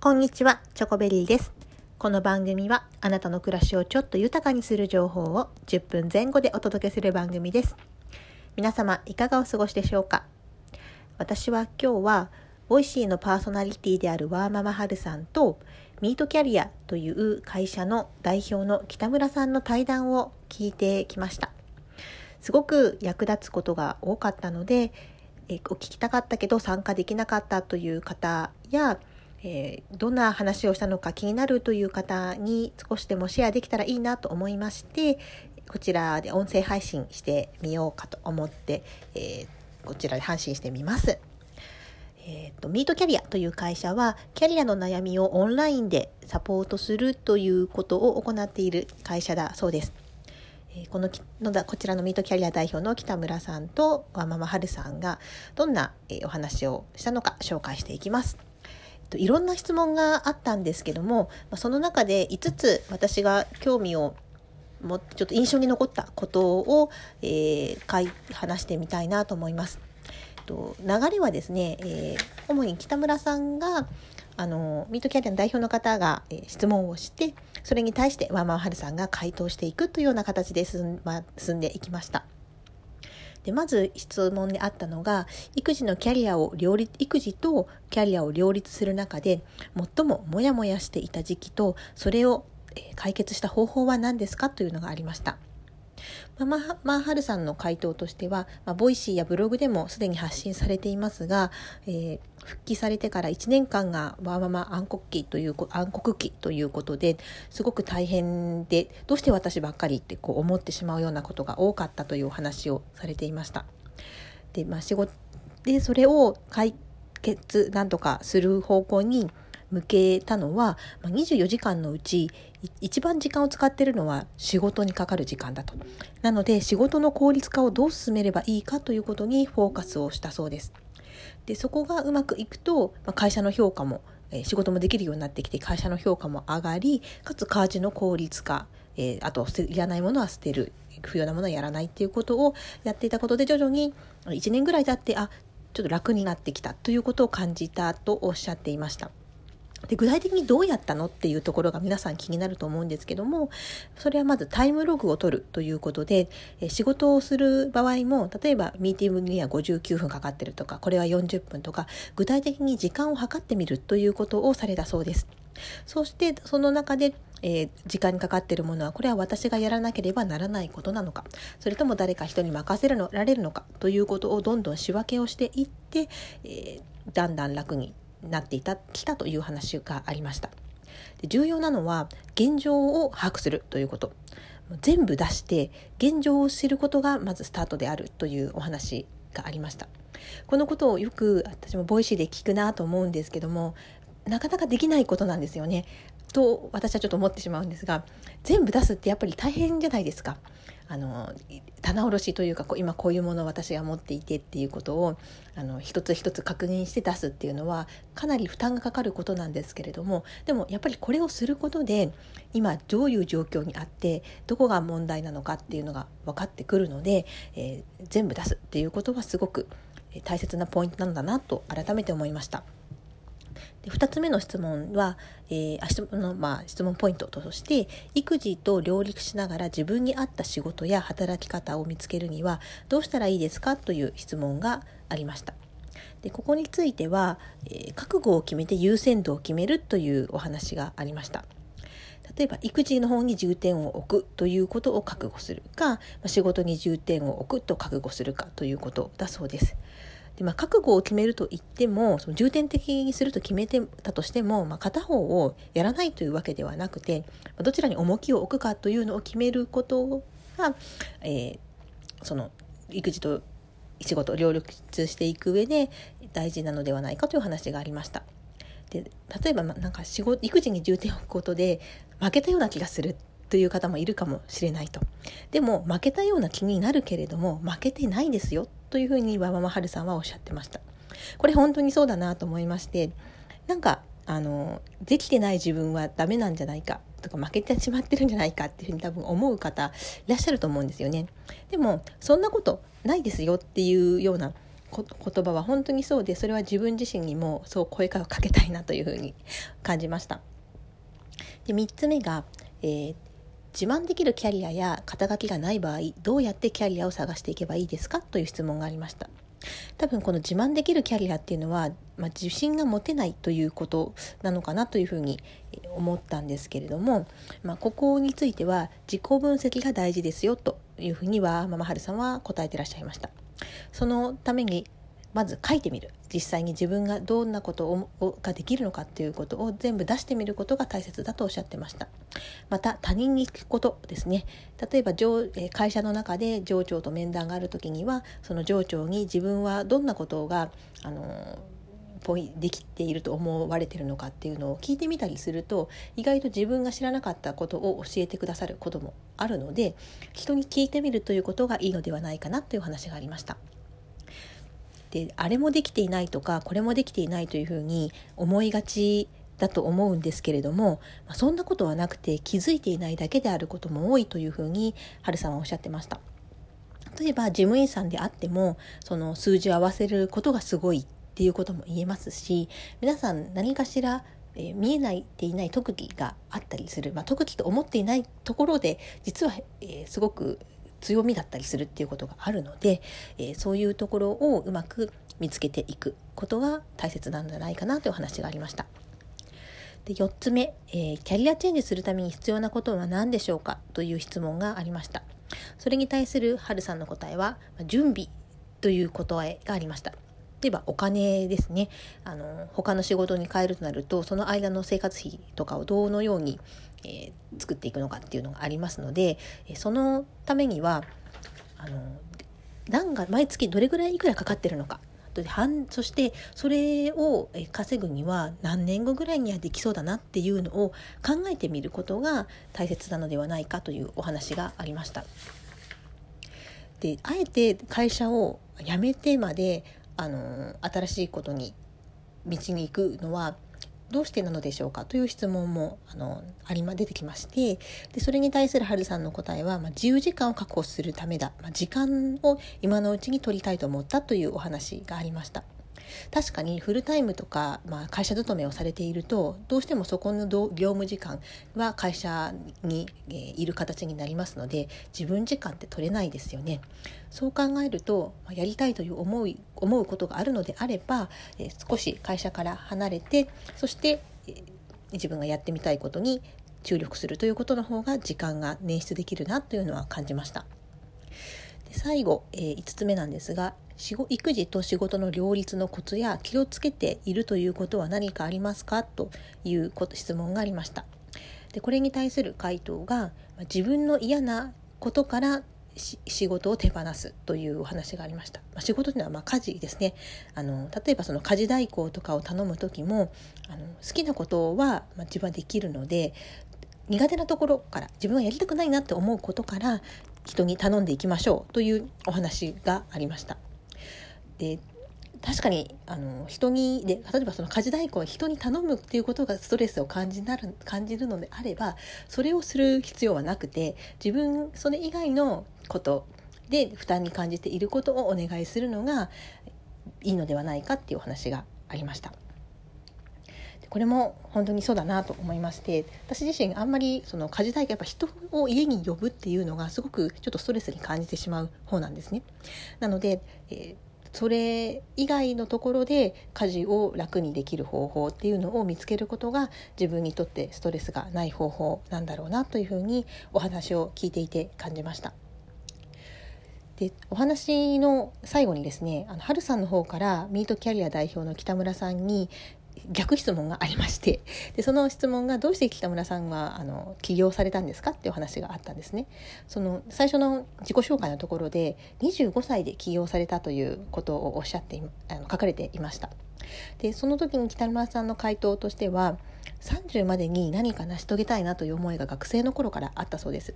こんにちは、チョコベリーです。この番組はあなたの暮らしをちょっと豊かにする情報を10分前後でお届けする番組です。皆様いかがお過ごしでしょうか？私は今日は Voicy のパーソナリティであるワーママはるさんとミートキャリアという会社の代表の喜多村さんの対談を聞いてきました。すごく役立つことが多かったので、えお聞きたかったけど参加できなかったという方やえー、どんな話をしたのか気になるという方に少しでもシェアできたらいいなと思いましてこちらで音声配信してみようかと思って、えー、こちらで配信してみます。えーと、ミートキャリアという会社はキャリアの悩みをオンラインでサポートするということを行っている会社だそうです。えー、こののだこちらのミートキャリア代表の北村さんとワママハルさんがどんな、え、お話をしたのか紹介していきます。いろんな質問があったんですけどもその中で5つ私が興味をもちょっと印象に残ったことを、えー、話してみたいなと思います。と流れはですね、えー、主に北村さんがあのミートキャリアの代表の方が、えー、質問をしてそれに対してワーママはるさんが回答していくというような形で進,、ま、進んでいきました。でまず質問であったのが育児のキャリアを両立育児とキャリアを両立する中で最もモヤモヤしていた時期とそれを解決した方法は何ですかというのがありました。まあ、ワーママはるさんの回答としては、まあ、ボイシーやブログでもすでに発信されていますが、えー、復帰されてから1年間がワーママ暗黒期という暗黒期ということですごく大変でどうして私ばっかりってこう思ってしまうようなことが多かったというお話をされていました。でまあ、仕事でそれを解決なんとかする方向に向けたのは24時間のうち一番時間を使っているのは仕事にかかる時間だと。なので仕事の効率化をどう進めればいいかということにフォーカスをしたそうです。でそこがうまくいくと、まあ会社の評価も、え仕事もできるようになってきて会社の評価も上がりかつ家事の効率化、えー、あといらないものは捨てる不要なものはやらないっていうことをやっていたことで徐々に1年ぐらい経ってあちょっと楽になってきたということを感じたとおっしゃっていました。で具体的にどうやったのっていうところが皆さん気になると思うんですけどもそれはまずタイムログを取るということで仕事をする場合も例えばミーティングには59分かかってるとかこれは40分とか具体的に時間を計ってみるということをされたそうです。そしてその中で、えー、時間にかかっているものはこれは私がやらなければならないことなのかそれとも誰か人に任せられるのかということをどんどん仕分けをしていって、えー、だんだん楽になっていたきたという話がありました。で重要なのは現状を把握するということ。全部出して現状を知ることがまずスタートであるというお話がありました。このことをよく私もボイシーで聞くなと思うんですけどもなかなかできないことなんですよね。と私はちょっと思ってしまうんですが全部出すってやっぱり大変じゃないですかあの棚卸しというか今こういうものを私が持っていてっていうことをあの一つ一つ確認して出すっていうのはかなり負担がかかることなんですけれどもでもやっぱりこれをすることで今どういう状況にあってどこが問題なのかっていうのが分かってくるので、えー、全部出すっていうことはすごく大切なポイントなんだなと改めて思いました。で2つ目の質問は、えー、質問の、まあ、質問ポイントとして育児と両立しながら自分に合った仕事や働き方を見つけるにはどうしたらいいですかという質問がありました。でここについては、えー、覚悟を決めて優先度を決めるというお話がありました。例えば育児の方に重点を置くということを覚悟するか仕事に重点を置くと覚悟するかということだそうです。で、まあ、覚悟を決めると言ってもその重点的にすると決めてたとしても、まあ、片方をやらないというわけではなくてどちらに重きを置くかというのを決めることが、えー、その育児と仕事を両立していく上で大事なのではないかという話がありました。で例えばなんか仕事育児に重点を置くことで負けたような気がするという方もいるかもしれないと。でも負けたような気になるけれども負けてないですよというふうにわママはるさんはおっしゃってました。これ本当にそうだなと思いましてなんかあのできてない自分はダメなんじゃないかとか負けてしまってるんじゃないかっていうふうに多分思う方いらっしゃると思うんですよね。でもそんなことないですよっていうような言葉は本当にそうでそれは自分自身にもそう声かけたいなというふうに感じました。で3つ目が、えー、自慢できるキャリアや肩書きがない場合どうやってキャリアを探していけばいいですか？という質問がありました。多分この自慢できるキャリアっていうのは、まあ、自信が持てないということなのかなというふうに思ったんですけれども、まあ、ここについては自己分析が大事ですよというふうにはママハルさんは答えてらっしゃいました。そのためにまず書いてみる。実際に自分がどんなことをができるのかっていうことを全部出してみることが大切だとおっしゃってました。また他人に聞くことですね。例えば会社の中で上長と面談がある時にはその上長に自分はどんなことがあのポイできていると思われてるのかっていうのを聞いてみたりすると意外と自分が知らなかったことを教えてくださることもあるので人に聞いてみるということがいいのではないかなという話がありました。であれもできていないとかこれもできていないというふうに思いがちだと思うんですけれども、まあ、そんなことはなくて気づいていないだけであることも多いというふうに春さんはおっしゃってました。例えば事務員さんであってもその数字を合わせることがすごいっていうことも言えますし皆さん何かしらえ、見えないっていない特技があったりする、まあ、特技と思っていないところで実は、えー、すごく強みだったりするっていうことがあるので、えー、そういうところをうまく見つけていくことが大切なんじゃないかなというお話がありました。で4つ目、えー、キャリアチェンジするために必要なことは何でしょうかという質問がありました。それに対するはるさんの答えは準備という答えがありました。例えばお金ですねあの他の仕事に変えるとなるとその間の生活費とかをどのように、えー、作っていくのかっていうのがありますのでそのためにはあの何が毎月どれぐらいいくらかかってるのかそしてそれを稼ぐには何年後ぐらいにはできそうだなっていうのを考えてみることが大切なのではないかというお話がありました。であえて会社を辞めてまであの新しいことに道に行くのはどうしてなのでしょうかという質問もあのありま出てきましてでそれに対する春さんの答えは、まあ、自由時間を確保するためだ、まあ、時間を今のうちに取りたいと思ったというお話がありました。確かにフルタイムとか、まあ、会社勤めをされているとどうしてもそこの業務時間は会社に、えー、いる形になりますので自分時間って取れないですよね。そう考えるとやりたいという思い思うことがあるのであれば、えー、少し会社から離れてそして、えー、自分がやってみたいことに注力するということの方が時間が捻出できるなというのは感じました。最後、えー、5つ目なんですが育児と仕事の両立のコツや気をつけているということは何かありますか？ということ質問がありました。でこれに対する回答が自分の嫌なことから仕事を手放すというお話がありました。まあ、仕事というのはま家事ですね。あの例えばその家事代行とかを頼む時もあの好きなことはま自分はできるので苦手なところから自分はやりたくないなって思うことから人に頼んでいきましょうというお話がありました。で確かにあの人にで例えばその家事代行を人に頼むっていうことがストレスを感じなる感じるのであればそれをする必要はなくて自分それ以外のことで負担に感じていることをお願いするのがいいのではないかっていうお話がありました。これも本当にそうだなと思いまして私自身あんまりその家事代行やっぱ人を家に呼ぶっていうのがすごくちょっとストレスに感じてしまう方なんですね。なので、えーそれ以外のところで家事を楽にできる方法っていうのを見つけることが自分にとってストレスがない方法なんだろうなというふうにお話を聞いていて感じました。でお話の最後にですねあの春さんの方からミートキャリア代表の北村さんに逆質問がありましてでその質問がどうして北村さんはあの起業されたんですかっていう話があったんですね。その最初の自己紹介のところで25歳で起業されたということをおっしゃってあの書かれていました。でその時に北村さんの回答としては30までに何か成し遂げたいなという思いが学生の頃からあったそうです。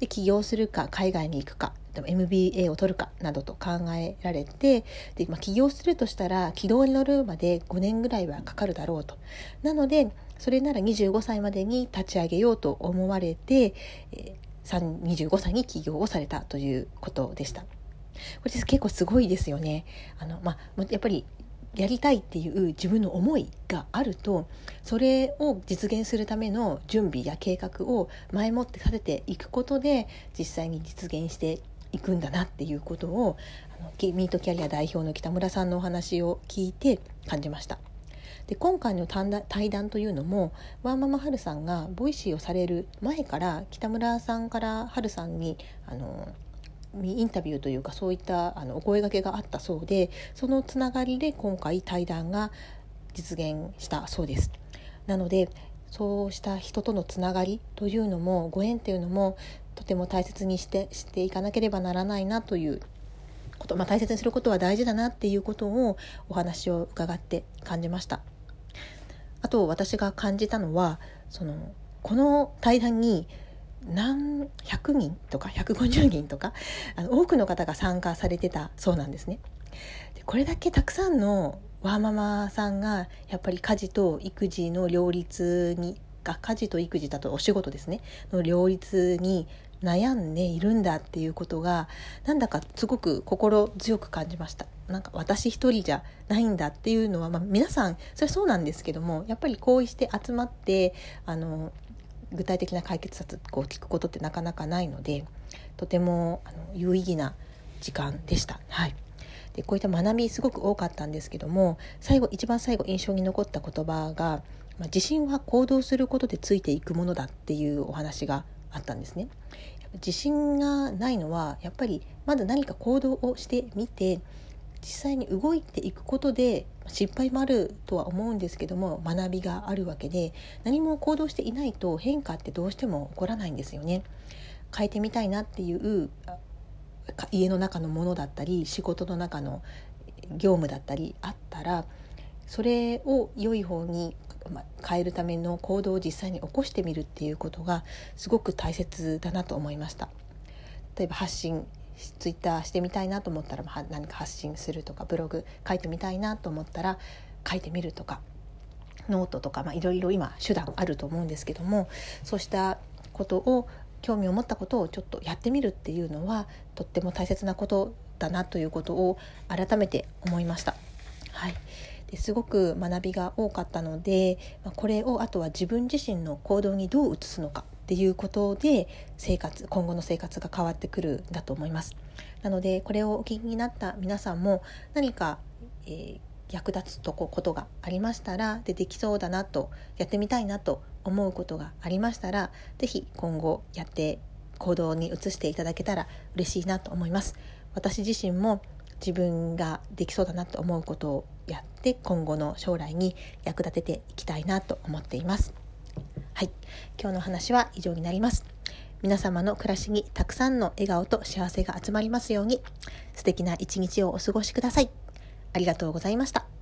で起業するか海外に行くかでも MBA を取るかなどと考えられてで、まあ、起業するとしたら軌道に乗るまで5年ぐらいはかかるだろうと。なのでそれなら25歳までに立ち上げようと思われて、えー、25歳に起業をされたということでした。これ結構すごいですよね。あのまあ、やっぱりやりたいっていう自分の思いがあるとそれを実現するための準備や計画を前もって立てていくことで実際に実現していくんだなっていうことをあのミートキャリア代表の喜多村さんのお話を聞いて感じました。で今回の対談というのもワーママはるさんがボイシーをされる前から喜多村さんからはるさんにあのインタビューというかそういったあのお声がけがあったそうでそのつながりで今回対談が実現したそうです。なのでそうした人とのつながりというのもご縁っていうのもとても大切にしてしていかなければならないなということ、まあ、大切にすることは大事だなっていうことをお話を伺って感じました。あと私が感じたのはそのこの対談に何百人とか150人とかあの多くの方が参加されてたそうなんですね。でこれだけたくさんのワーママさんがやっぱり家事と育児の両立にが家事と育児だとお仕事ですねの両立に悩んでいるんだっていうことがなんだかすごく心強く感じましたなんか私一人じゃないんだっていうのは、まあ、皆さんそれはそうなんですけどもやっぱりこうして集まってあの具体的な解決策を聞くことってなかなかないのでとてもあの有意義な時間でした。はいでこういった学びすごく多かったんですけども最後一番最後印象に残った言葉が、まあ、自信は行動することでついていくものだっていうお話があったんですね。自信がないのはやっぱりまず何か行動をしてみて実際に動いていくことで失敗もあるとは思うんですけども学びがあるわけで何も行動していないと変化ってどうしても起こらないんですよね。変えてみたいなっていう家の中のものだったり仕事の中の業務だったりあったらそれを良い方に変えるための行動を実際に起こしてみるっていうことがすごく大切だなと思いました。例えば発信ツイッターしてみたいなと思ったら何か発信するとかブログ書いてみたいなと思ったら書いてみるとかノートとか、まあ、いろいろ今手段あると思うんですけどもそうしたことを興味を持ったことをちょっとやってみるっていうのはとっても大切なことだなということを改めて思いました。はい、ですごく学びが多かったのでこれをあとは自分自身の行動にどう移すのかっていうことで生活今後の生活が変わってくるんだと思います。なのでこれをお聞きになった皆さんも何か、えー、役立つとこことがありましたらでできそうだなとやってみたいなと思うことがありましたら是非今後やって行動に移していただけたら嬉しいなと思います。私自身も自分ができそうだなと思うことをやって今後の将来に役立てていきたいなと思っています。はい、今日の話は以上になります。皆様の暮らしにたくさんの笑顔と幸せが集まりますように素敵な一日をお過ごしください。ありがとうございました。